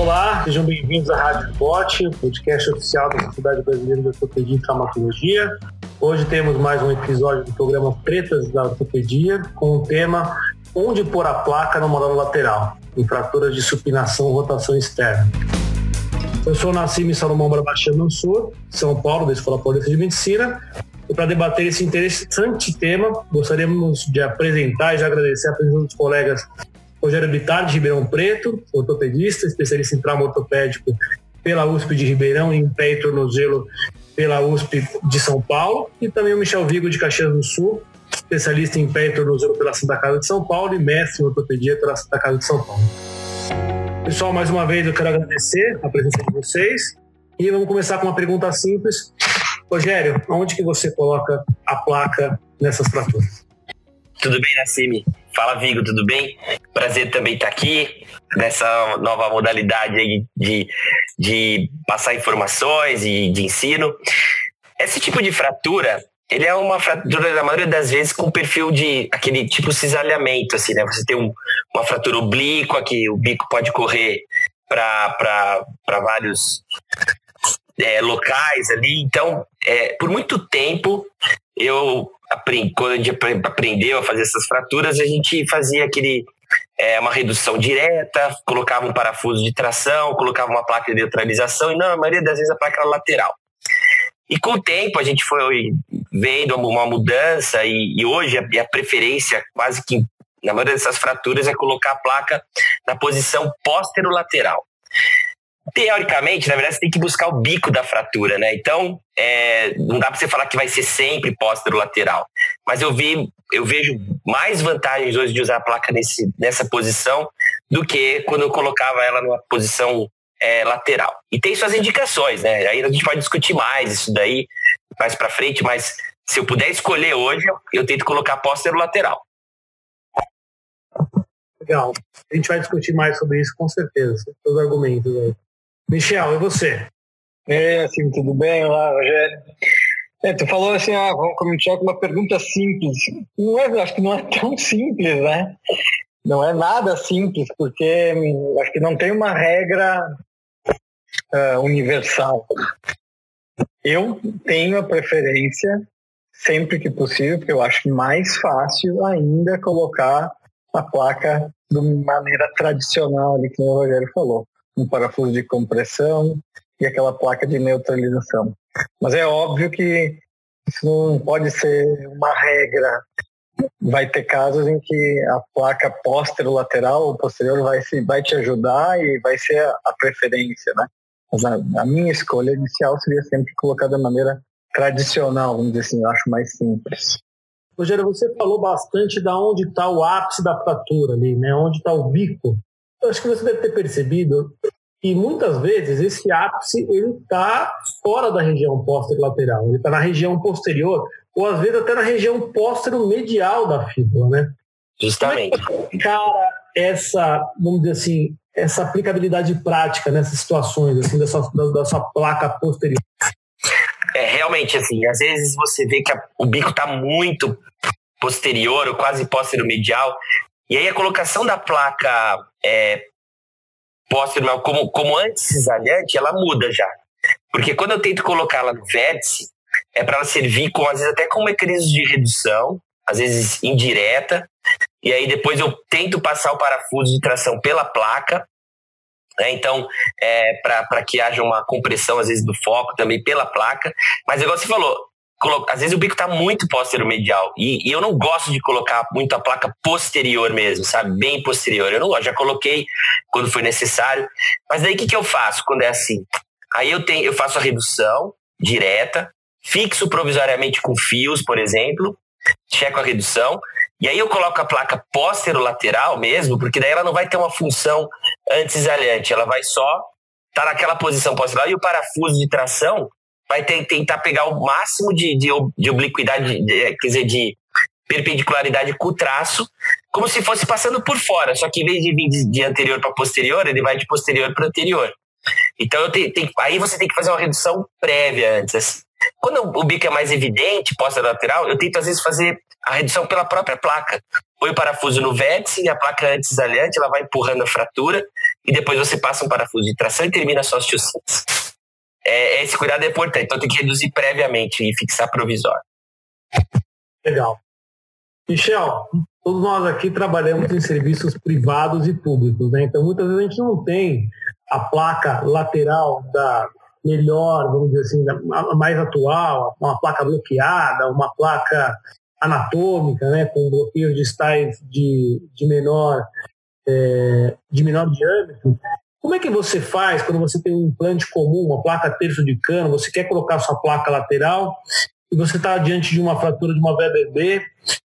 Olá, sejam bem-vindos à Rádio Bot, podcast oficial da Sociedade Brasileira de Ortopedia e Traumatologia. Hoje temos mais um episódio do programa Pretas da Ortopedia com o tema Onde pôr a placa no moral lateral, em fraturas de supinação e rotação externa. Eu sou Nassim Salomão no Sul, São Paulo, da Escola Paulista de Medicina, e para debater esse interessante tema, gostaríamos de apresentar e de agradecer a presença dos colegas Rogério Bittar, de Ribeirão Preto, ortopedista, especialista em trauma ortopédico pela USP de Ribeirão e em pé e tornozelo pela USP de São Paulo, e também o Michel Vigo, de Caxias do Sul, especialista em pé e tornozelo pela Santa Casa de São Paulo e mestre em ortopedia pela Santa Casa de São Paulo. Pessoal, mais uma vez eu quero agradecer a presença de vocês e vamos começar com uma pergunta simples. Rogério, onde que você coloca a placa nessas fraturas? Tudo bem, Nassimi? Fala, Vigo, tudo bem? Prazer também estar aqui nessa nova modalidade de, de passar informações e de ensino. Esse tipo de fratura, ele é uma fratura, na maioria das vezes, com perfil de aquele tipo cisalhamento, assim, né? Você tem um, uma fratura oblíqua, que o bico pode correr para vários é, locais ali. Então, é, por muito tempo, eu quando a gente aprendeu a fazer essas fraturas, a gente fazia aquele é, uma redução direta, colocava um parafuso de tração, colocava uma placa de neutralização, e não, a maioria das vezes a placa era lateral. E com o tempo a gente foi vendo uma mudança, e, e hoje a, a preferência, quase que na maioria dessas fraturas, é colocar a placa na posição póstero-lateral teoricamente, na verdade, você tem que buscar o bico da fratura, né? Então, é, não dá para você falar que vai ser sempre lateral. Mas eu vi, eu vejo mais vantagens hoje de usar a placa nesse, nessa posição do que quando eu colocava ela numa posição é, lateral. E tem suas indicações, né? Aí a gente pode discutir mais isso daí mais para frente, mas se eu puder escolher hoje, eu tento colocar póstero lateral. Legal. A gente vai discutir mais sobre isso com certeza, os argumentos aí. Michel, e você? É, assim, tudo bem? Olá, Rogério. É, tu falou assim, ah, vamos começar com uma pergunta simples. Não é, acho que não é tão simples, né? Não é nada simples, porque hum, acho que não tem uma regra uh, universal. Eu tenho a preferência, sempre que possível, porque eu acho mais fácil ainda colocar a placa de maneira tradicional, ali, que o Rogério falou um parafuso de compressão e aquela placa de neutralização. Mas é óbvio que isso não pode ser uma regra. Vai ter casos em que a placa lateral ou posterior vai, se, vai te ajudar e vai ser a, a preferência, né? Mas a, a, minha escolha inicial seria sempre colocar da maneira tradicional, vamos dizer assim, eu acho mais simples. Rogério, você falou bastante da onde está o ápice da fratura ali, né? Onde está o bico acho que você deve ter percebido que muitas vezes esse ápice ele está fora da região lateral, ele está na região posterior ou às vezes até na região póstero-medial da fíbula, né? Justamente. É cara, essa, vamos dizer assim, essa aplicabilidade prática nessas situações, assim, dessa, da, sua placa posterior? É, realmente, assim, às vezes você vê que a, o bico está muito posterior ou quase póstero-medial, e aí a colocação da placa é, pós-terminal como, como anti-cisalhante, ela muda já. Porque quando eu tento colocá-la no vértice, é para ela servir com, às vezes, até com mecanismos de redução, às vezes indireta, e aí depois eu tento passar o parafuso de tração pela placa, né? então, é, para que haja uma compressão, às vezes, do foco também pela placa. Mas, igual você falou, às vezes o bico tá muito posterior medial e, e, eu não gosto de colocar muito a placa posterior mesmo, sabe? Bem posterior. Eu não gosto, já coloquei quando foi necessário. Mas daí o que, que eu faço quando é assim? Aí eu tenho, eu faço a redução direta, fixo provisoriamente com fios, por exemplo, checo a redução, e aí eu coloco a placa lateral mesmo, porque daí ela não vai ter uma função anti-exalhante, ela vai só estar tá naquela posição posteral e o parafuso de tração vai tentar pegar o máximo de, de, de obliquidade, de, quer dizer, de perpendicularidade com o traço, como se fosse passando por fora, só que em vez de vir de, de anterior para posterior, ele vai de posterior para anterior. Então tenho, aí você tem que fazer uma redução prévia antes. Assim. Quando o bico é mais evidente, posta lateral, eu tento às vezes fazer a redução pela própria placa. Põe o parafuso no vértice e a placa antes aliante, ela vai empurrando a fratura e depois você passa um parafuso de tração e termina só as osteossíntese. É, esse cuidado é importante, então tem que reduzir previamente e fixar provisório. Legal. Michel, todos nós aqui trabalhamos em serviços privados e públicos, né? Então muitas vezes a gente não tem a placa lateral da melhor, vamos dizer assim, a mais atual, uma placa bloqueada, uma placa anatômica, né, com bloqueios distais de, de menor é, de menor diâmetro. Como é que você faz quando você tem um implante comum, uma placa terço de cano, você quer colocar sua placa lateral e você está diante de uma fratura de uma VBB,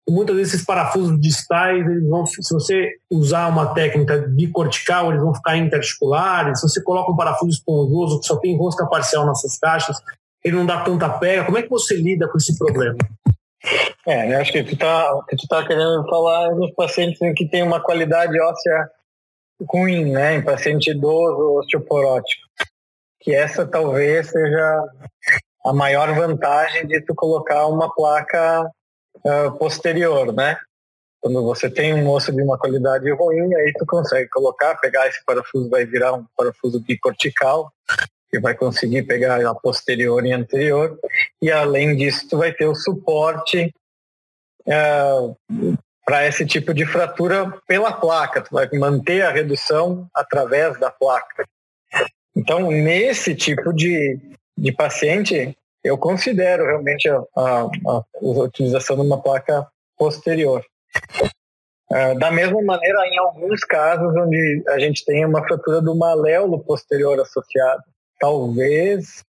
muitas vezes esses parafusos distais, eles vão, se você usar uma técnica bicortical, eles vão ficar interarticulares, se você coloca um parafuso esponjoso que só tem rosca parcial nessas caixas, ele não dá tanta pega, como é que você lida com esse problema? É, eu acho que tu tá, que tu tá querendo falar dos pacientes que tem uma qualidade óssea ruim, né, em paciente idoso osteoporótico. Que essa talvez seja a maior vantagem de tu colocar uma placa uh, posterior, né? Quando você tem um osso de uma qualidade ruim, aí tu consegue colocar, pegar esse parafuso, vai virar um parafuso bicortical, que vai conseguir pegar a posterior e anterior, e além disso tu vai ter o suporte uh, para esse tipo de fratura pela placa, tu vai manter a redução através da placa. Então, nesse tipo de, de paciente, eu considero realmente a, a, a utilização de uma placa posterior. Uh, da mesma maneira, em alguns casos onde a gente tem uma fratura do maléolo posterior associado, talvez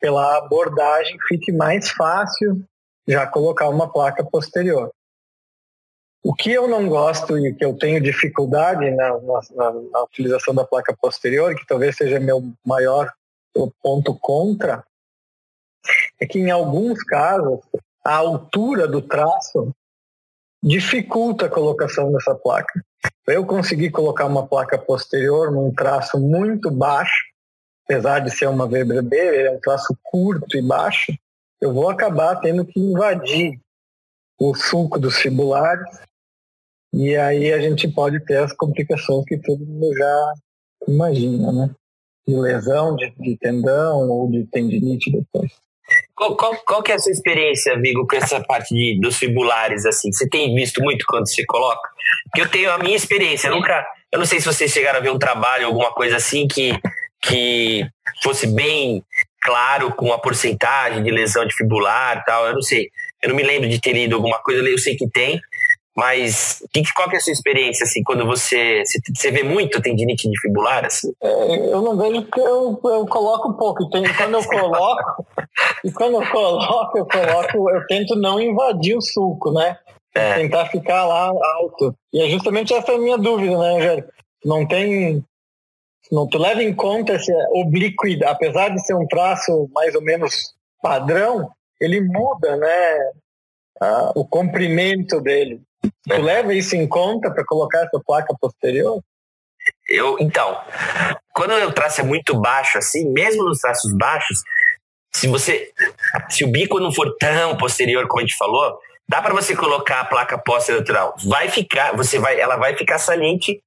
pela abordagem fique mais fácil já colocar uma placa posterior. O que eu não gosto e que eu tenho dificuldade na, na, na utilização da placa posterior, que talvez seja meu maior ponto contra, é que em alguns casos a altura do traço dificulta a colocação dessa placa. Eu conseguir colocar uma placa posterior num traço muito baixo, apesar de ser uma VBB, é um traço curto e baixo, eu vou acabar tendo que invadir o sulco dos fibulares e aí a gente pode ter as complicações que todo mundo já imagina, né? De lesão de, de tendão ou de tendinite depois. Qual, qual, qual, que é a sua experiência, Vigo, com essa parte de, dos fibulares, assim? Você tem visto muito quando você coloca? Porque eu tenho a minha experiência, eu nunca... Eu não sei se vocês chegaram a ver um trabalho, alguma coisa assim, que, que fosse bem claro com a porcentagem de lesão de fibular e tal, eu não sei. Eu não me lembro de ter lido alguma coisa, eu sei que tem, mas que, qual que é a sua experiência, assim, quando você, você vê muito tendinite de fibular, assim? É, eu não vejo porque eu, eu coloco pouco. Tem, quando eu coloco, e quando eu coloco, eu coloco, eu tento não invadir o sulco, né? É. Tentar ficar lá alto. E é justamente essa a minha dúvida, né, Rogério? Não tem. Não tu leva em conta essa obliquidade, apesar de ser um traço mais ou menos padrão, ele muda, né? Ah, o comprimento dele. Tu leva isso em conta para colocar essa placa posterior? Eu, então, quando o traço é muito baixo assim, mesmo nos traços baixos, se você se o bico não for tão posterior como a gente falou, dá para você colocar a placa posterior Vai ficar, você vai, ela vai ficar saliente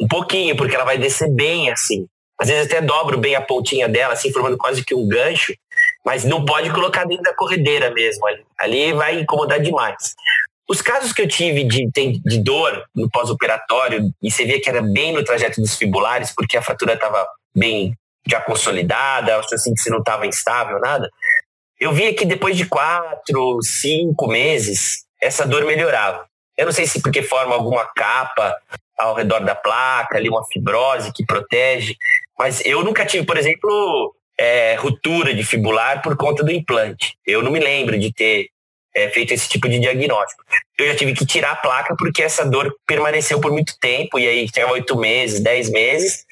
um pouquinho, porque ela vai descer bem assim. Às vezes até dobro bem a pontinha dela, assim, formando quase que um gancho, mas não pode colocar dentro da corredeira mesmo. Ali, ali vai incomodar demais. Os casos que eu tive de, de dor no pós-operatório, e você via que era bem no trajeto dos fibulares, porque a fratura estava bem já consolidada, assim que você não estava instável, nada. Eu via que depois de quatro, cinco meses, essa dor melhorava. Eu não sei se porque forma alguma capa ao redor da placa, ali uma fibrose que protege, mas eu nunca tive, por exemplo, é, ruptura de fibular por conta do implante. Eu não me lembro de ter é, feito esse tipo de diagnóstico. Eu já tive que tirar a placa porque essa dor permaneceu por muito tempo, e aí tinha oito meses, dez meses,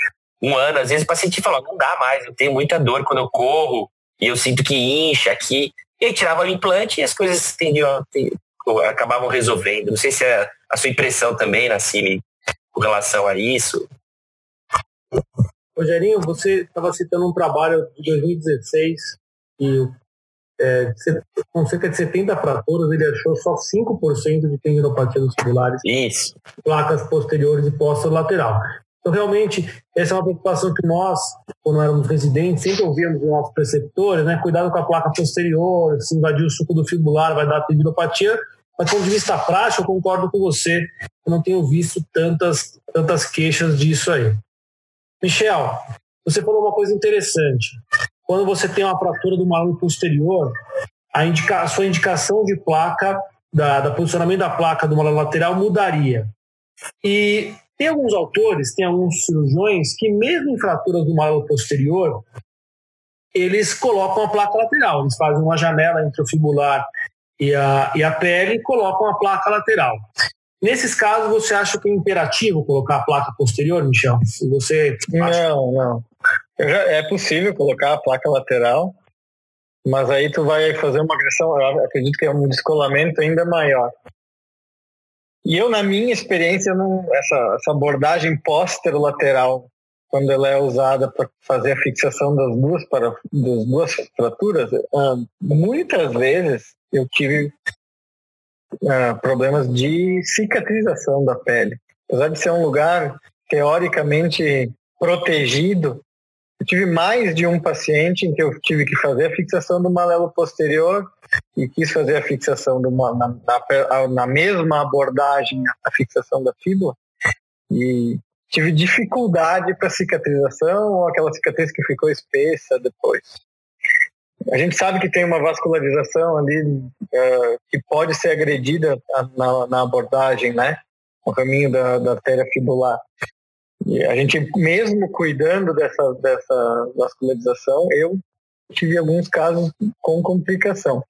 um ano. Às vezes o paciente falou: não dá mais, eu tenho muita dor quando eu corro, e eu sinto que incha aqui. E aí tirava o implante e as coisas tendiam, acabavam resolvendo. Não sei se é a sua impressão também, Nassini, com relação a isso. Rogerinho, você estava citando um trabalho de 2016 e é, com cerca de 70 fraturas, ele achou só 5% de tendinopatia dos fibulares. Isso. Placas posteriores e lateral. Então, realmente, essa é uma preocupação que nós, quando éramos residentes, sempre ouvíamos dos nossos preceptores, né? Cuidado com a placa posterior, se invadir o suco do fibular vai dar tendinopatia. Mas, do ponto de vista prático, eu concordo com você. Eu não tenho visto tantas, tantas queixas disso aí. Michel, você falou uma coisa interessante. Quando você tem uma fratura do maluco posterior, a, indica, a sua indicação de placa, da, da posicionamento da placa do malalo lateral mudaria. E tem alguns autores, tem alguns cirurgiões que, mesmo em fraturas do malo posterior, eles colocam a placa lateral. Eles fazem uma janela entre o fibular e a, e a pele e colocam a placa lateral. Nesses casos, você acha que é imperativo colocar a placa posterior, Michel? Você não, não. É possível colocar a placa lateral, mas aí tu vai fazer uma agressão, eu acredito que é um descolamento ainda maior. E eu, na minha experiência, não, essa, essa abordagem póster-lateral, quando ela é usada para fazer a fixação das duas, para, das duas fraturas, uh, muitas vezes eu tive uh, problemas de cicatrização da pele. Apesar de ser um lugar teoricamente protegido, eu tive mais de um paciente em que eu tive que fazer a fixação do malelo posterior e quis fazer a fixação do, na, na, na mesma abordagem, a fixação da fíbula, e tive dificuldade para cicatrização ou aquela cicatriz que ficou espessa depois. A gente sabe que tem uma vascularização ali uh, que pode ser agredida na, na abordagem, né? No caminho da, da artéria fibular. E a gente, mesmo cuidando dessa, dessa vascularização, eu tive alguns casos com complicação.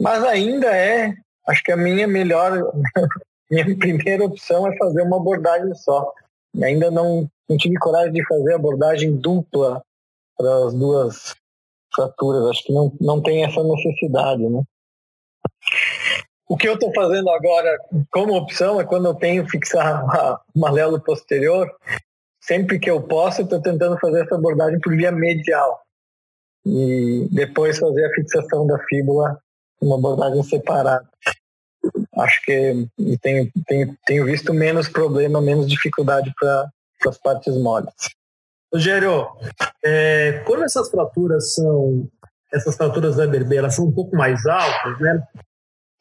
Mas ainda é, acho que a minha melhor, minha primeira opção é fazer uma abordagem só. E ainda não, não tive coragem de fazer abordagem dupla para as duas fraturas. Acho que não, não tem essa necessidade, né? O que eu estou fazendo agora como opção é quando eu tenho fixar o malelo posterior, sempre que eu posso, estou tentando fazer essa abordagem por via medial. E depois fazer a fixação da fíbula, uma abordagem separada. Acho que tenho, tenho, tenho visto menos problema, menos dificuldade para as partes moles. Rogério, é, quando essas fraturas são essas fraturas da BRB, elas são um pouco mais altas, né?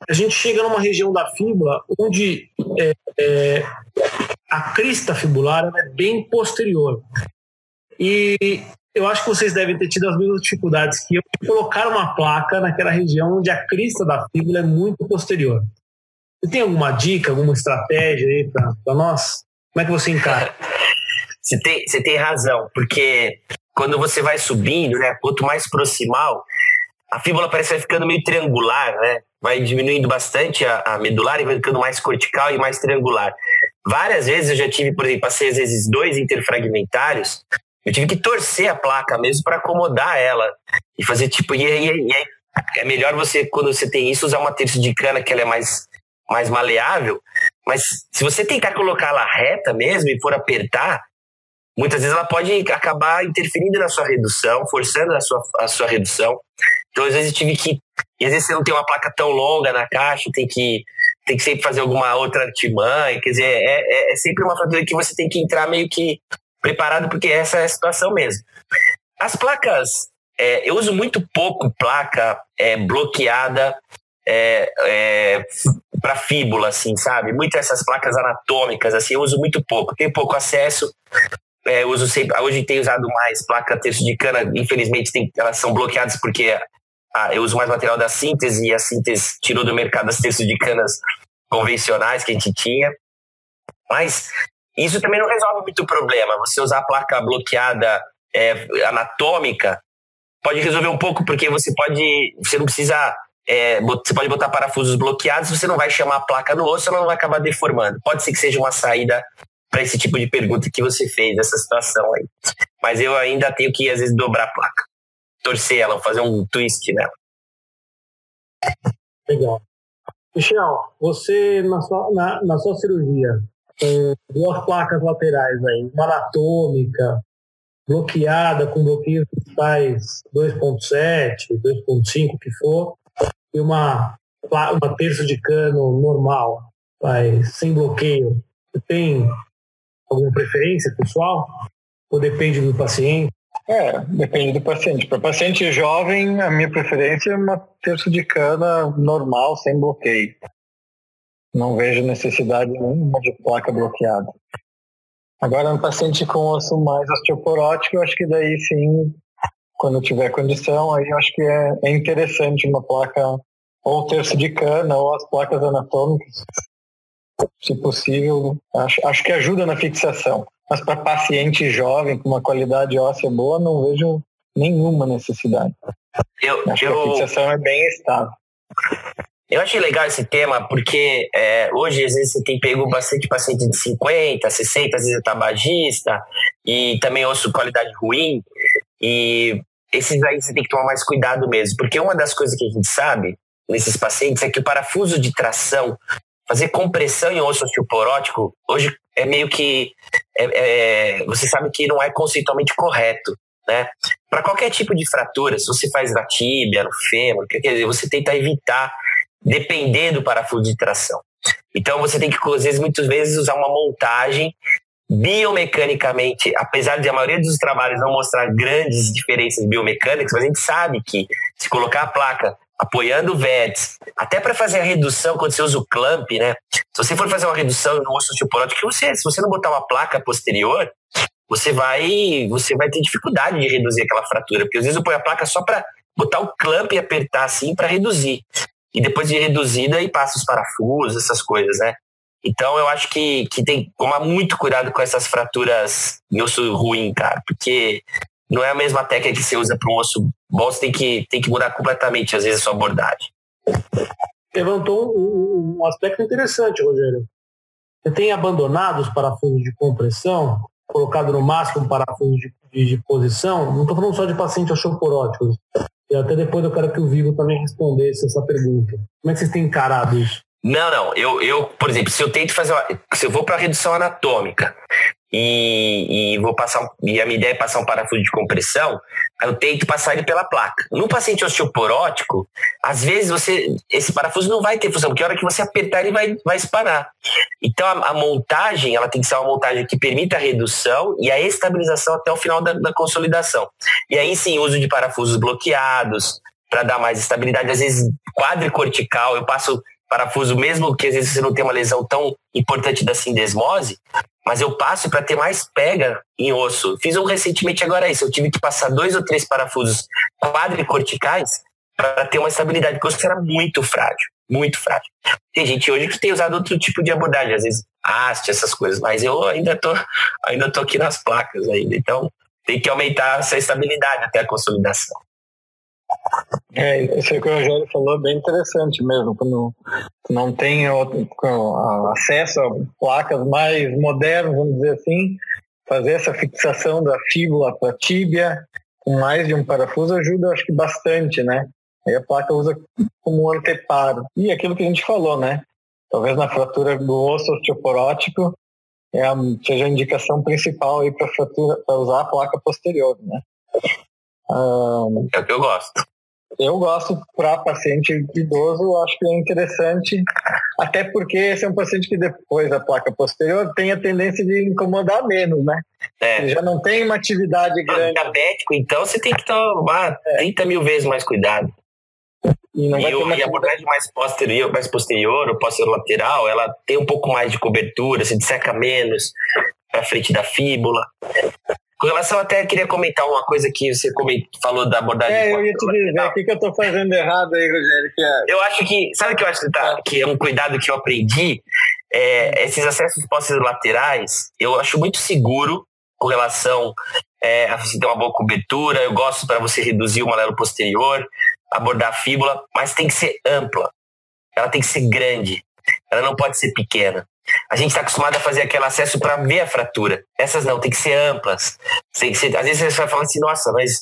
A gente chega numa região da fíbula onde é, é, a crista fibular é bem posterior. E eu acho que vocês devem ter tido as mesmas dificuldades que eu de colocar uma placa naquela região onde a crista da fíbula é muito posterior. Você tem alguma dica, alguma estratégia aí para nós? Como é que você encara? Você tem, você tem razão, porque quando você vai subindo, né, quanto mais proximal, a fíbula parece vai ficando meio triangular, né? Vai diminuindo bastante a, a, medular e vai ficando mais cortical e mais triangular. Várias vezes eu já tive, por exemplo, passei às vezes dois interfragmentários, eu tive que torcer a placa mesmo para acomodar ela e fazer tipo e, e, e, é melhor você quando você tem isso usar uma terça de cana que ela é mais mais maleável, mas se você tentar colocar ela reta mesmo e for apertar, muitas vezes ela pode acabar interferindo na sua redução, forçando a sua, a sua redução. Então, às vezes, eu tive que. E às vezes você não tem uma placa tão longa na caixa, tem que, tem que sempre fazer alguma outra artimanha. Quer dizer, é, é, é sempre uma fratura que você tem que entrar meio que preparado, porque essa é a situação mesmo. As placas. É, eu uso muito pouco placa é, bloqueada é, é, para fíbula, assim, sabe? Muitas essas placas anatômicas, assim, eu uso muito pouco. Tenho pouco acesso. É, uso sempre, hoje tenho usado mais placa terço de cana, infelizmente tem, elas são bloqueadas porque ah, eu uso mais material da síntese e a síntese tirou do mercado as terços de canas convencionais que a gente tinha. Mas isso também não resolve muito o problema. Você usar a placa bloqueada é, anatômica pode resolver um pouco, porque você pode. Você não precisa. É, você pode botar parafusos bloqueados, você não vai chamar a placa no osso, ela não vai acabar deformando. Pode ser que seja uma saída para esse tipo de pergunta que você fez, essa situação aí. Mas eu ainda tenho que, às vezes, dobrar a placa, torcer ela, fazer um twist nela. Legal. Michel, você, na sua, na, na sua cirurgia, com duas placas laterais aí, uma anatômica, bloqueada com bloqueio cristais 2.7, 2.5, que for, e uma, uma terça de cano normal, vai, sem bloqueio. Você tem alguma preferência pessoal? Ou depende do paciente? É, depende do paciente. Para paciente jovem, a minha preferência é uma terço de cana normal, sem bloqueio. Não vejo necessidade nenhuma de placa bloqueada. Agora, no paciente com osso mais osteoporótico, eu acho que daí sim, quando tiver condição, aí eu acho que é, é interessante uma placa ou terço de cana ou as placas anatômicas. Se possível, acho, acho que ajuda na fixação. Mas para paciente jovem com uma qualidade óssea boa, não vejo nenhuma necessidade. Eu, Acho eu, que a fixação é bem estável. Eu achei legal esse tema porque é, hoje às vezes você tem pego bastante paciente de 50, 60, às vezes é tabagista e também osso qualidade ruim. E esses aí você tem que tomar mais cuidado mesmo, porque uma das coisas que a gente sabe nesses pacientes é que o parafuso de tração, fazer compressão em osso osteoporótico, hoje é meio que. É, é, você sabe que não é conceitualmente correto. Né? Para qualquer tipo de fratura, se você faz na tíbia, no fêmur, quer dizer, você tenta evitar depender do parafuso de tração. Então você tem que, às vezes, muitas vezes, usar uma montagem biomecanicamente, apesar de a maioria dos trabalhos não mostrar grandes diferenças biomecânicas, mas a gente sabe que se colocar a placa apoiando o vértice, até para fazer a redução quando você usa o clamp, né? Se você for fazer uma redução no osso osteoporótico, você, se você não botar uma placa posterior, você vai, você vai ter dificuldade de reduzir aquela fratura, porque às vezes eu ponho a placa só para botar o clamp e apertar assim para reduzir. E depois de reduzida, aí passa os parafusos, essas coisas, né? Então eu acho que, que tem que tomar muito cuidado com essas fraturas em osso ruim, cara, porque não é a mesma técnica que você usa para um osso você tem que, tem que mudar completamente, às vezes, a sua abordagem. Levantou um, um aspecto interessante, Rogério. Você tem abandonado os parafusos de compressão, colocado no máximo parafusos de, de, de posição? Não estou falando só de pacientes osteoporóticos. E até depois eu quero que o Vivo também respondesse essa pergunta. Como é que vocês têm encarado isso? Não, não. Eu, eu por exemplo, se eu tento fazer uma, se eu vou para redução anatômica e, e, vou passar e a minha ideia é passar um parafuso de compressão, eu tento passar ele pela placa. No paciente osteoporótico, às vezes você esse parafuso não vai ter função, porque a hora que você apertar ele vai, vai espanar. Então a, a montagem ela tem que ser uma montagem que permita a redução e a estabilização até o final da, da consolidação. E aí sim, uso de parafusos bloqueados para dar mais estabilidade. Às vezes quadricortical, eu passo parafuso, mesmo que às vezes você não tenha uma lesão tão importante da sindesmose, mas eu passo para ter mais pega em osso. Fiz um recentemente agora isso, eu tive que passar dois ou três parafusos quadricorticais para ter uma estabilidade, porque o osso era muito frágil, muito frágil. Tem gente hoje que tem usado outro tipo de abordagem, às vezes haste, essas coisas, mas eu ainda tô, ainda tô aqui nas placas ainda, então tem que aumentar essa estabilidade até a consolidação. É, isso que o Rogério falou é bem interessante mesmo, quando não tem acesso a placas mais modernas, vamos dizer assim, fazer essa fixação da fíbula para tíbia com mais de um parafuso ajuda, acho que bastante, né? Aí a placa usa como anteparo. E aquilo que a gente falou, né? Talvez na fratura do osso osteoporótico é a, seja a indicação principal aí para usar a placa posterior, né? Um, é o que eu gosto. Eu gosto para paciente idoso, acho que é interessante, até porque esse é um paciente que depois da placa posterior tem a tendência de incomodar menos, né? É. Ele já não tem uma atividade grande. Diabético, então você tem que tomar é. 30 mil vezes mais cuidado. E, não e, o, e a abordagem mais posterior, mais posterior ou posterior lateral, ela tem um pouco mais de cobertura, se disseca menos para frente da fíbula. Com relação até, queria comentar uma coisa que você falou da abordagem. É, eu ia te dizer, o que, que eu estou fazendo errado aí, Rogério? Que é... Eu acho que, sabe o que eu acho que, tá, que é um cuidado que eu aprendi? É, esses acessos postos laterais, eu acho muito seguro com relação é, a você ter uma boa cobertura, eu gosto para você reduzir o malelo posterior, abordar a fíbula, mas tem que ser ampla, ela tem que ser grande, ela não pode ser pequena. A gente está acostumado a fazer aquele acesso para ver a fratura. Essas não, tem que ser amplas. Tem que ser, às vezes você vai falar assim, nossa, mas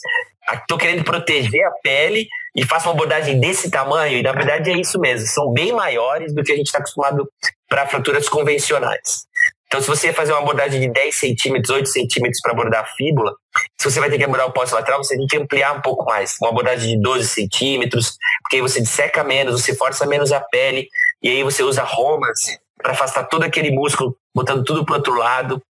estou querendo proteger a pele e faço uma abordagem desse tamanho, e na verdade é isso mesmo, são bem maiores do que a gente está acostumado para fraturas convencionais. Então, se você fazer uma abordagem de 10 centímetros, 8 centímetros para abordar a fíbula, se você vai ter que abordar o pós lateral, você tem que ampliar um pouco mais. Uma abordagem de 12 centímetros, porque aí você disseca menos, você força menos a pele, e aí você usa romas para afastar todo aquele músculo, botando tudo para outro lado.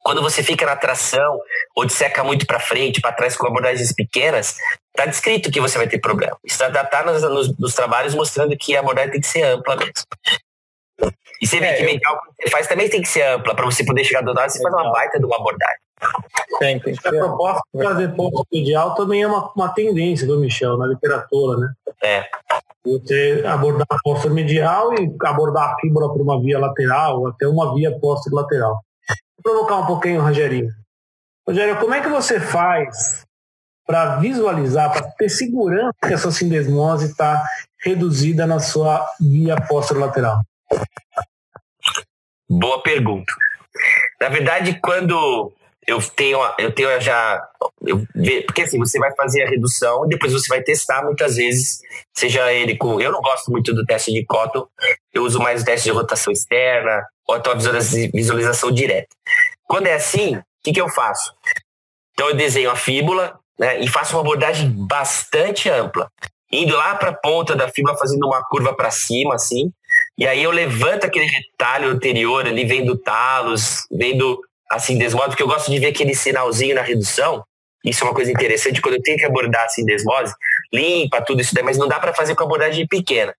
Quando você fica na tração ou seca muito para frente, para trás com abordagens pequenas, está descrito que você vai ter problema. Está tá nos, nos, nos, trabalhos mostrando que a abordagem tem que ser ampla mesmo. E você vê é, que medial que você faz também tem que ser ampla para você poder chegar do lado, você faz uma baita de uma abordagem. Tem, tem que A proposta de fazer ponto medial também é uma, uma tendência do Michel na literatura, né? É. Você abordar a posta medial e abordar a fíbula por uma via lateral, ou até uma via posta lateral provocar um pouquinho, Rogerinho. Rogério, como é que você faz para visualizar, para ter segurança que a sua sindesmose está reduzida na sua via lateral? Boa pergunta. Na verdade, quando eu tenho, eu tenho já. Eu, porque assim, você vai fazer a redução e depois você vai testar muitas vezes, seja ele com. Eu não gosto muito do teste de Cotton, eu uso mais o teste de rotação externa ou então a visualização direta. Quando é assim, o que, que eu faço? Então eu desenho a fíbula né, e faço uma abordagem bastante ampla, indo lá para a ponta da fíbula, fazendo uma curva para cima, assim. E aí eu levanto aquele retalho anterior ali, vendo talos, vendo assim, desmodo, porque eu gosto de ver aquele sinalzinho na redução. Isso é uma coisa interessante quando eu tenho que abordar assim desmose, limpa tudo isso daí, mas não dá para fazer com abordagem pequena.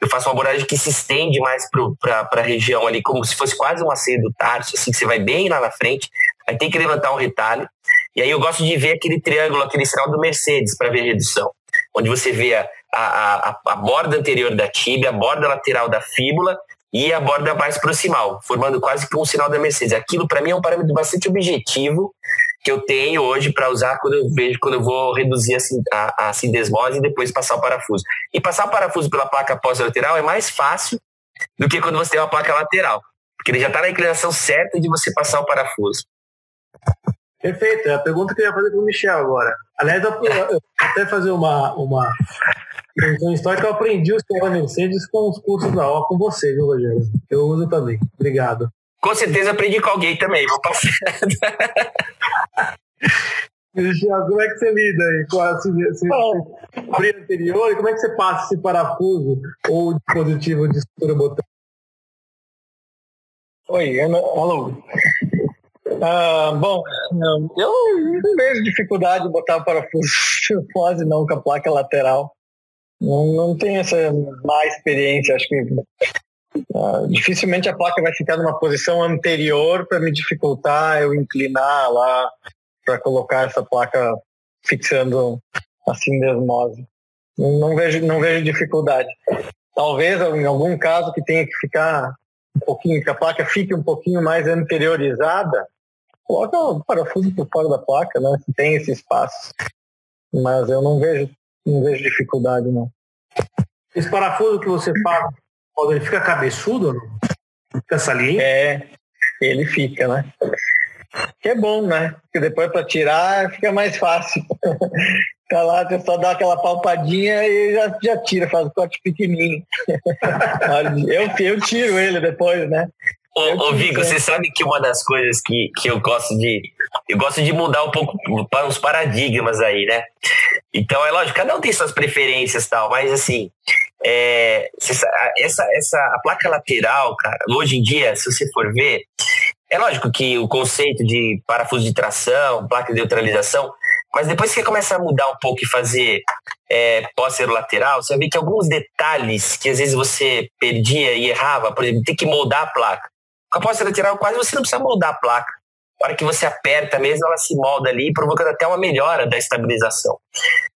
Eu faço uma abordagem que se estende mais para a região ali, como se fosse quase uma ceia do tarso, assim, que você vai bem lá na frente, aí tem que levantar um retalho. E aí eu gosto de ver aquele triângulo, aquele sinal do Mercedes para ver redução, onde você vê a, a, a, a borda anterior da tíbia, a borda lateral da fíbula e a borda mais proximal, formando quase que um sinal da Mercedes. Aquilo para mim é um parâmetro bastante objetivo que eu tenho hoje para usar quando eu vejo quando eu vou reduzir a, a, a sindesmose e depois passar o parafuso. E passar o parafuso pela placa pós-lateral é mais fácil do que quando você tem uma placa lateral, porque ele já está na inclinação certa de você passar o parafuso. Perfeito, é a pergunta que eu ia fazer para o Michel agora. Aliás, eu, eu até fazer uma, uma então, história que eu aprendi o sistema Mercedes com os cursos da O com você, viu, Rogério? Eu uso também. Obrigado. Com certeza aprendi com alguém também, vou passar. como é que você lida aí com a abrir anterior e como é que você passa esse parafuso ou dispositivo de estrutura botão? Oi, alô. Ah, bom, eu não vejo dificuldade de botar o parafuso quase não com a placa lateral. Não, não tenho essa má experiência, acho que uh, dificilmente a placa vai ficar numa posição anterior para me dificultar eu inclinar lá para colocar essa placa fixando a sindesmose. Não, não, vejo, não vejo dificuldade. Talvez em algum caso que tenha que ficar um pouquinho, que a placa fique um pouquinho mais anteriorizada, coloca o parafuso por fora da placa, né? Se tem esse espaço. Mas eu não vejo não vejo dificuldade, não. Esse parafuso que você faz, ele fica cabeçudo ou não? Fica saliente? É, ele fica, né? Que é bom, né? Porque depois para tirar fica mais fácil. tá lá, você só dá aquela palpadinha e já, já tira, faz o corte pequenininho. eu, eu tiro ele depois, né? Ô, ô Vigo, você sabe que uma das coisas que, que eu gosto de. Eu gosto de mudar um pouco para uns paradigmas aí, né? Então, é lógico, cada um tem suas preferências e tal, mas assim, é, essa, essa, a placa lateral, cara, hoje em dia, se você for ver, é lógico que o conceito de parafuso de tração, placa de neutralização, mas depois que você começa a mudar um pouco e fazer é, lateral, você vai ver que alguns detalhes que às vezes você perdia e errava, por exemplo, tem que moldar a placa. Com a póster lateral, quase você não precisa moldar a placa. A hora que você aperta mesmo, ela se molda ali, provocando até uma melhora da estabilização.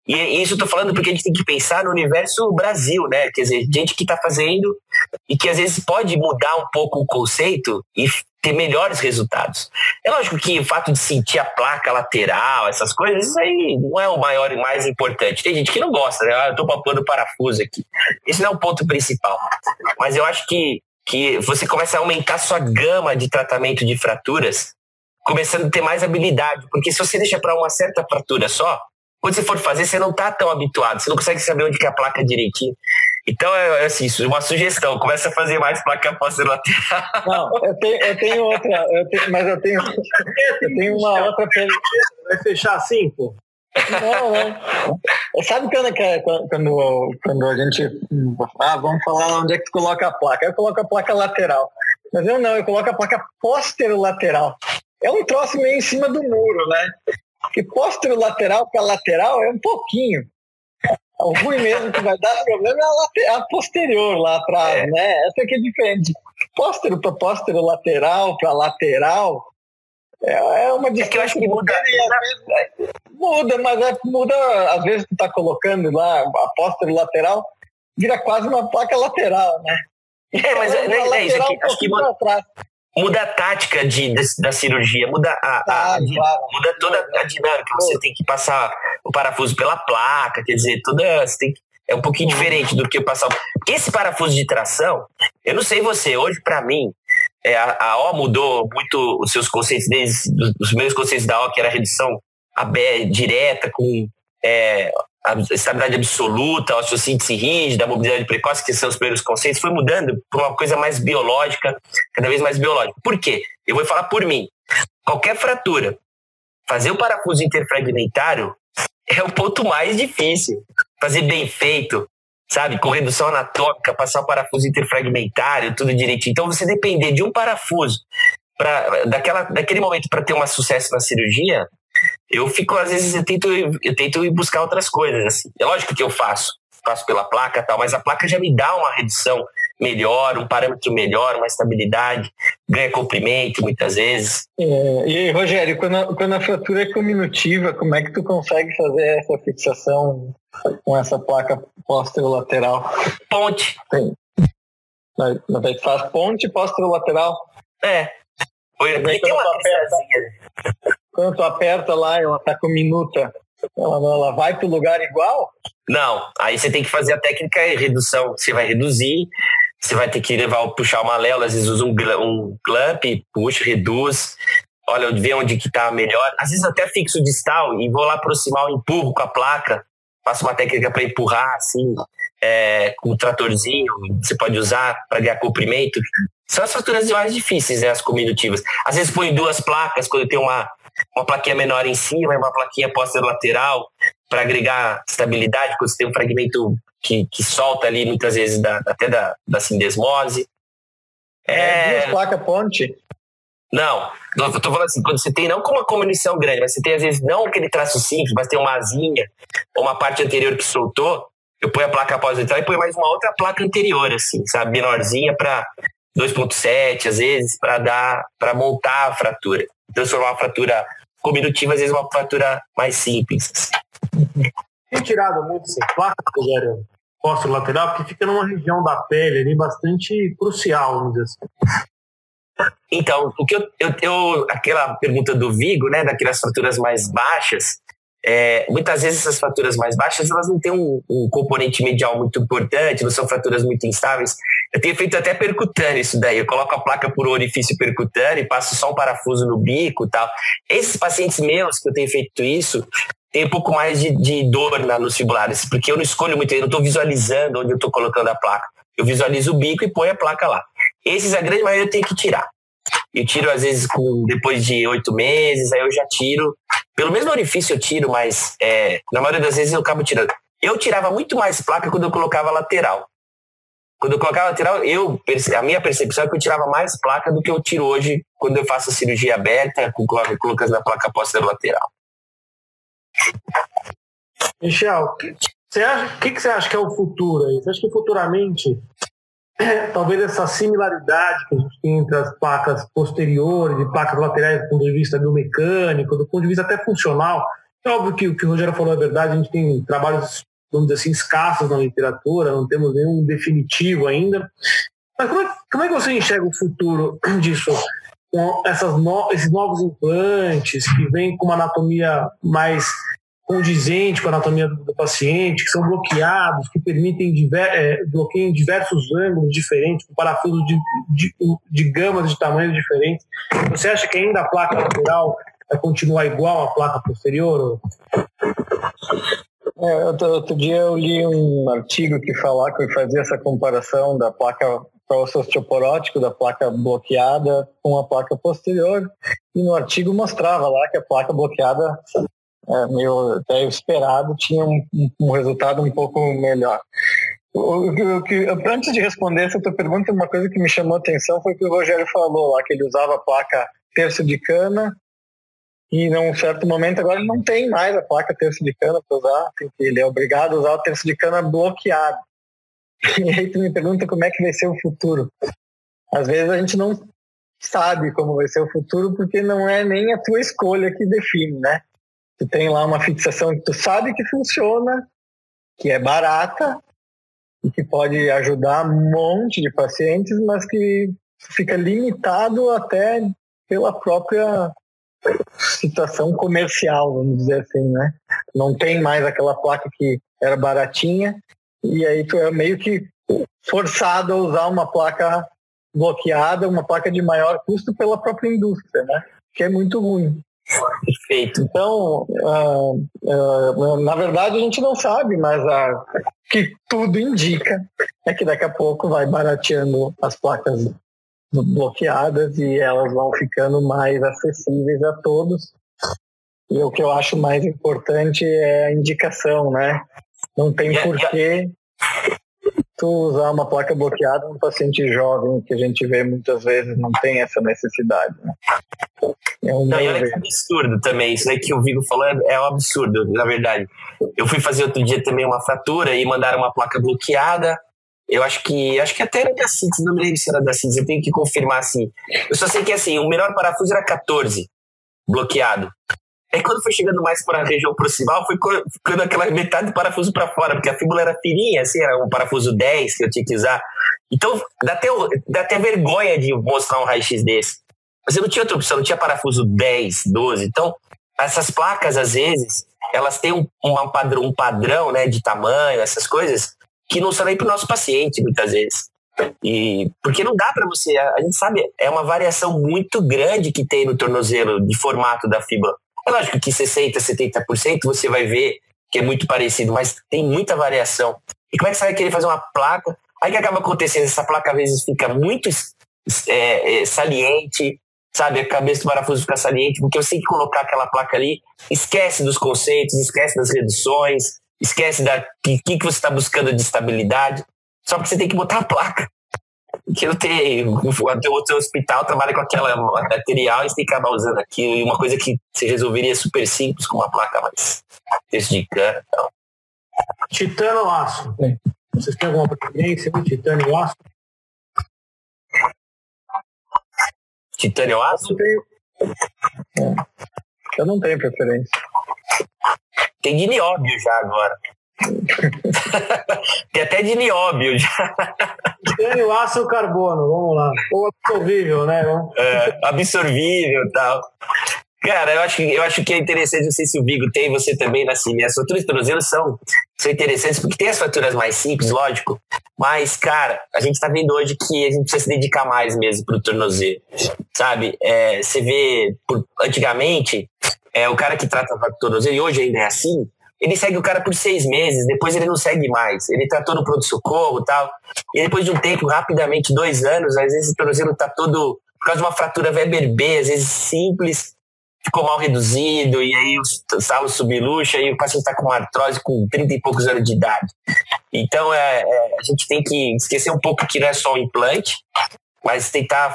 E isso eu tô falando porque a gente tem que pensar no universo Brasil, né? Quer dizer, gente que está fazendo e que às vezes pode mudar um pouco o conceito e ter melhores resultados. É lógico que o fato de sentir a placa lateral, essas coisas, isso aí não é o maior e mais importante. Tem gente que não gosta, né? Ah, eu tô papando parafuso aqui. Esse não é o ponto principal. Mas eu acho que que você começa a aumentar sua gama de tratamento de fraturas, começando a ter mais habilidade, porque se você deixa para uma certa fratura só, quando você for fazer, você não está tão habituado, você não consegue saber onde que é a placa direitinho. Então, é, é assim, uma sugestão, começa a fazer mais placa lateral. Não, eu tenho, eu tenho outra, eu tenho, mas eu tenho, eu tenho uma outra Vai fechar assim, pô? Não, não. Sabe quando, quando, quando a gente. Ah, vamos falar onde é que tu coloca a placa? Eu coloco a placa lateral. Mas eu não, eu coloco a placa póstero-lateral. É um troço meio em cima do muro, né? Porque póstero-lateral para lateral é um pouquinho. O ruim mesmo que vai dar problema é a, a posterior lá atrás, é. né? Essa aqui é diferente. Póstero para póstero lateral para lateral é, é uma distância. É que eu acho que muda. Vezes, muda, mas é, muda, às vezes tu tá colocando lá a póstero lateral, vira quase uma placa lateral, né? É, mas é, é, é isso aqui. Acho que muda, muda a tática de, de, da cirurgia, muda a, a, a claro. muda toda a dinâmica. Você tem que passar o parafuso pela placa, quer dizer, toda. Você tem que, é um pouquinho diferente do que passar. Porque esse parafuso de tração, eu não sei você, hoje para mim, é, a, O mudou muito os seus conceitos, desde os meus conceitos da O, que era a redução a B, direta, com é, a estabilidade absoluta, a osteossíntese rígida, a mobilidade precoce, que são os primeiros conceitos, foi mudando para uma coisa mais biológica, cada vez mais biológica. Por quê? Eu vou falar por mim. Qualquer fratura, fazer o parafuso interfragmentário é o ponto mais difícil. Fazer bem feito, sabe? Com redução anatômica, passar o parafuso interfragmentário, tudo direitinho. Então, você depender de um parafuso para daquela daquele momento para ter um sucesso na cirurgia, eu fico, às vezes, eu tento, eu tento ir buscar outras coisas. Assim. É lógico que eu faço, faço pela placa tal, mas a placa já me dá uma redução melhor, um parâmetro melhor, uma estabilidade, ganha comprimento muitas vezes. É, e aí, Rogério, quando a, quando a fratura é cominutiva, como é que tu consegue fazer essa fixação com essa placa posterolateral? Ponte. Tem. Mas, mas faz ponte posterolateral? É. Foi, tem uma aperta, quando tu aperta lá, ela tá com minuta, ela, ela vai pro lugar igual? Não, aí você tem que fazer a técnica de redução. Você vai reduzir, você vai ter que levar, puxar uma léula, às vezes usa um, um clamp, puxa, reduz, olha, vê onde que tá melhor. Às vezes até fixo distal e vou lá aproximar, empurro com a placa, faço uma técnica para empurrar, assim, é, com o tratorzinho, você pode usar para ganhar comprimento. São as fraturas mais difíceis, né, as cominutivas. Às vezes põe duas placas, quando tem uma uma plaquinha menor em cima e uma plaquinha lateral para agregar estabilidade, quando você tem um fragmento que, que solta ali muitas vezes da, até da, da sindesmose. É, é... duas placas ponte? Não, eu tô falando assim, quando você tem não com uma comunição grande, mas você tem às vezes não aquele traço simples, mas tem uma asinha ou uma parte anterior que soltou, eu ponho a placa após entrar e ponho mais uma outra placa anterior, assim, sabe, menorzinha para 2.7 às vezes, para dar, para montar a fratura transformar uma fratura cominutiva, às vezes uma fratura mais simples. Tem tirado muito essa placa, Rogério, lateral, porque fica numa região da pele ali bastante crucial, vamos dizer assim. Então, o que eu, eu, eu, aquela pergunta do Vigo, né, daquelas fraturas mais baixas, é, muitas vezes essas fraturas mais baixas elas não têm um, um, componente medial muito importante, não são fraturas muito instáveis. Eu tenho feito até percutâneo isso daí. Eu coloco a placa por orifício percutâneo e passo só um parafuso no bico tal. Esses pacientes meus que eu tenho feito isso, tem um pouco mais de, de dor na, nos fibulares, porque eu não escolho muito, eu não estou visualizando onde eu estou colocando a placa. Eu visualizo o bico e ponho a placa lá. Esses, a grande maioria, eu tenho que tirar. Eu tiro, às vezes, com, depois de oito meses, aí eu já tiro. Pelo mesmo orifício eu tiro, mas é, na maioria das vezes eu acabo tirando. Eu tirava muito mais placa quando eu colocava lateral. Quando eu colocava lateral, eu, a minha percepção é que eu tirava mais placa do que eu tiro hoje quando eu faço a cirurgia aberta, colocando na placa posterior lateral. Michel, o que, que, que, você acha que é o futuro aí? Você acha que futuramente talvez essa similaridade que a gente tem entre as placas posteriores e placas laterais do ponto de vista biomecânico, do ponto de vista até funcional. É óbvio que o que o Rogério falou é verdade, a gente tem trabalhos, vamos dizer assim, escassos na literatura, não temos nenhum definitivo ainda. Mas como é, como é que você enxerga o futuro disso? Com essas no, esses novos implantes que vêm com uma anatomia mais condizente com a anatomia do, do paciente, que são bloqueados, que permitem diver, é, diversos ângulos diferentes, com parafusos de, de, de gamas de tamanhos diferentes. Você acha que ainda a placa lateral vai continuar igual à placa posterior? É, outro, outro, dia eu li um artigo que falava que fazia essa comparação da placa osso osteoporótico da placa bloqueada com a placa posterior e no artigo mostrava lá que a placa bloqueada é, meio até esperado, tinha um, um, resultado um pouco melhor. O, o, que, antes de responder essa tua pergunta, uma coisa que me chamou a atenção foi que o Rogério falou lá, que ele usava a placa terço de cana e num certo momento agora ele não tem mais a placa terço de cana para usar, ele é obrigado a usar o terço de cana bloqueado. E aí tu me pergunta como é que vai ser o futuro. Às vezes a gente não sabe como vai ser o futuro porque não é nem a tua escolha que define, né? Tu tem lá uma fixação que tu sabe que funciona, que é barata e que pode ajudar um monte de pacientes, mas que fica limitado até pela própria situação comercial, vamos dizer assim, né? Não tem mais aquela placa que era baratinha e aí tu é meio que forçado a usar uma placa bloqueada, uma placa de maior custo pela própria indústria, né? Que é muito ruim. Perfeito. Então, uh, uh, na verdade, a gente não sabe, mas uh, que tudo indica é que daqui a pouco vai barateando as placas bloqueadas e elas vão ficando mais acessíveis a todos. E o que eu acho mais importante é a indicação, né? Não tem porquê tu usar uma placa bloqueada num paciente jovem, que a gente vê muitas vezes não tem essa necessidade. Né? É um não, olha que absurdo também. Isso aí que o Vigo falou é, é um absurdo, na verdade. Eu fui fazer outro dia também uma fratura e mandaram uma placa bloqueada. Eu acho que acho que até era da CITES, não me lembro se era da CITES, eu tenho que confirmar assim. Eu só sei que assim, o menor parafuso era 14 bloqueado. Aí quando foi chegando mais para a região proximal, foi ficando aquela metade do parafuso para fora, porque a fíbula era fininha, assim, era um parafuso 10 que eu tinha que usar. Então, dá até, dá até vergonha de mostrar um raio-x desse. Mas eu não tinha outra opção, não tinha parafuso 10, 12. Então, essas placas, às vezes, elas têm um, padrão, um padrão né, de tamanho, essas coisas, que não são nem para o nosso paciente, muitas vezes. E porque não dá para você, a, a gente sabe, é uma variação muito grande que tem no tornozelo de formato da fibra. É lógico que 60%, 70% você vai ver que é muito parecido, mas tem muita variação. E como é que você vai querer fazer uma placa? Aí que acaba acontecendo, essa placa às vezes fica muito é, é, saliente, sabe? A cabeça do parafuso fica saliente, porque você tem que colocar aquela placa ali, esquece dos conceitos, esquece das reduções, esquece da que, que você está buscando de estabilidade, só porque você tem que botar a placa que não tem. O teu hospital trabalha com aquela material e você tem que acabar usando aquilo. E uma coisa que se resolveria super simples com uma placa mais texto de cana. Então. Titânio ou aço? Vocês têm alguma preferência de titânio ou aço? Titânio ou aço? Eu não tenho, eu não tenho preferência. Tem de nióbio já agora. Tem até de nióbio. Titânio, aço ou carbono, vamos lá. Ou absorvível, né? É, absorvível e tal. Cara, eu acho, eu acho que é interessante, não sei se o Vigo tem, você também, assim, né? As fraturas de tornozelo são, são interessantes, porque tem as fraturas mais simples, lógico, mas, cara, a gente tá vendo hoje que a gente precisa se dedicar mais mesmo pro tornozelo, sabe? É, você vê, por, antigamente, é, o cara que trata o tornozelo, e hoje ainda é assim, ele segue o cara por seis meses, depois ele não segue mais. Ele tratou no pronto-socorro e tal. E depois de um tempo, rapidamente, dois anos, às vezes o tornozelo tá todo, por causa de uma fratura Weber B, às vezes simples, ficou mal reduzido, e aí o salo subluxa, e o paciente está com artrose com 30 e poucos anos de idade. Então, é, é, a gente tem que esquecer um pouco que não é só o implante, mas tentar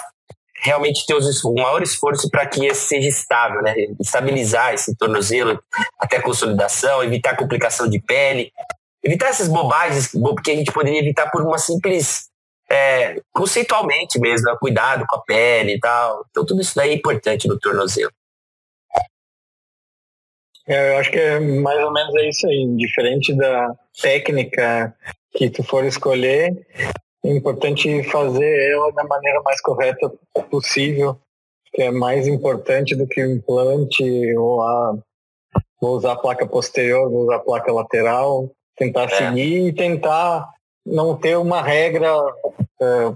realmente ter o maior esforço para que esse seja estável, né? Estabilizar esse tornozelo até a consolidação, evitar complicação de pele, evitar essas bobagens que a gente poderia evitar por uma simples é, conceitualmente mesmo, né? cuidado com a pele e tal. Então tudo isso daí é importante no tornozelo. É, eu acho que é mais ou menos é isso aí. Diferente da técnica que tu for escolher, é importante fazer ela da maneira mais correta possível, que é mais importante do que o implante ou a vou usar a placa posterior, vou usar a placa lateral, tentar é. seguir e tentar não ter uma regra, é,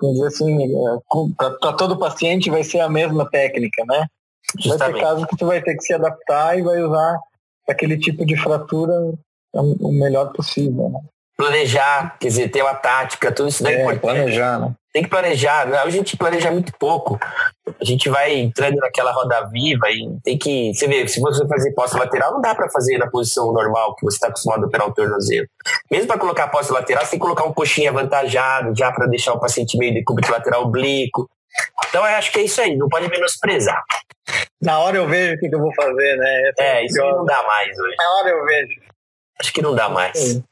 vamos dizer assim, é, para todo paciente vai ser a mesma técnica, né? Justamente. Vai ter casos que tu vai ter que se adaptar e vai usar aquele tipo de fratura o melhor possível, né? Planejar, quer dizer, ter uma tática, tudo isso daí é, é importante. planejar, né? Tem que planejar, né? a gente planeja muito pouco. A gente vai entrando naquela roda viva e tem que. Você vê, se você fazer posse lateral, não dá para fazer na posição normal que você está acostumado a operar o tornozelo. Mesmo para colocar posse lateral, você tem que colocar um coxinha avantajado, já para deixar o paciente meio de cúbito lateral oblíquo. Então eu acho que é isso aí, não pode menosprezar. Na hora eu vejo o que, que eu vou fazer, né? Essa é, isso não dá mais hoje. Na hora eu vejo. Acho que não dá mais.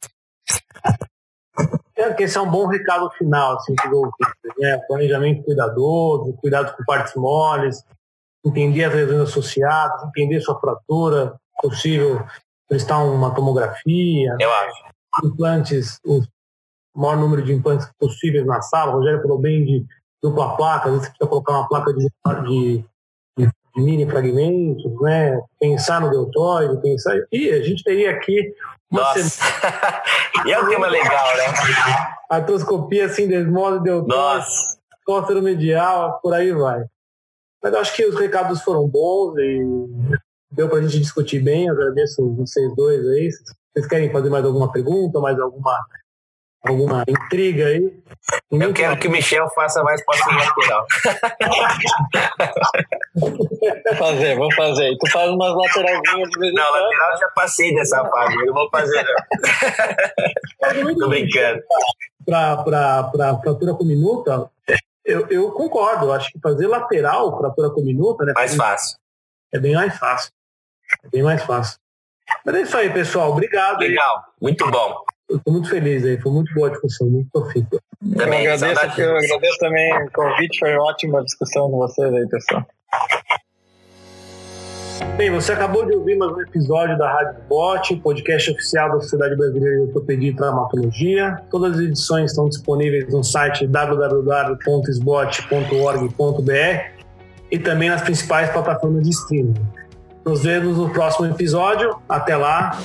É, que esse é um bom recado final, assim, que eu, né? Planejamento cuidadoso, cuidado com partes moles, entender as lesões associadas, entender sua fratura, possível prestar uma tomografia. Eu acho. Implantes, o maior número de implantes possíveis na sala. O Rogério falou bem de dupla placa, às vezes você precisa colocar uma placa de, de, de, de mini fragmentos, né? Pensar no deltoide, pensar. E a gente teria aqui nossa. e é um tema legal, né? Artroscopia, assim, desmodo, deu Nossa. cócero medial, por aí vai. Mas eu acho que os recados foram bons e deu pra gente discutir bem. Eu agradeço vocês dois aí. Vocês querem fazer mais alguma pergunta, mais alguma alguma intriga aí. Eu quero que o Michel faça mais passe lateral. vou fazer, vou fazer. E tu faz umas lateralzinhas de vez em Não, lateral eu já passei dessa fase, eu não vou fazer não. Tô brincando. Para fratura com minuta, eu, eu concordo. Acho que fazer lateral fratura com minuta, né? Mais fácil. É bem mais fácil. É bem mais fácil. Mas é isso aí, pessoal. Obrigado. Legal, aí. muito bom. Estou muito feliz aí, foi muito boa a discussão, muito profícua. Também, eu agradeço, eu agradeço também o convite, foi ótima discussão com vocês aí, pessoal. Bem, você acabou de ouvir mais um episódio da Rádio Bot, podcast oficial da Sociedade Brasileira de Ortopedia e Traumatologia. Todas as edições estão disponíveis no site www.sbot.org.br e também nas principais plataformas de streaming. Nos vemos no próximo episódio. Até lá.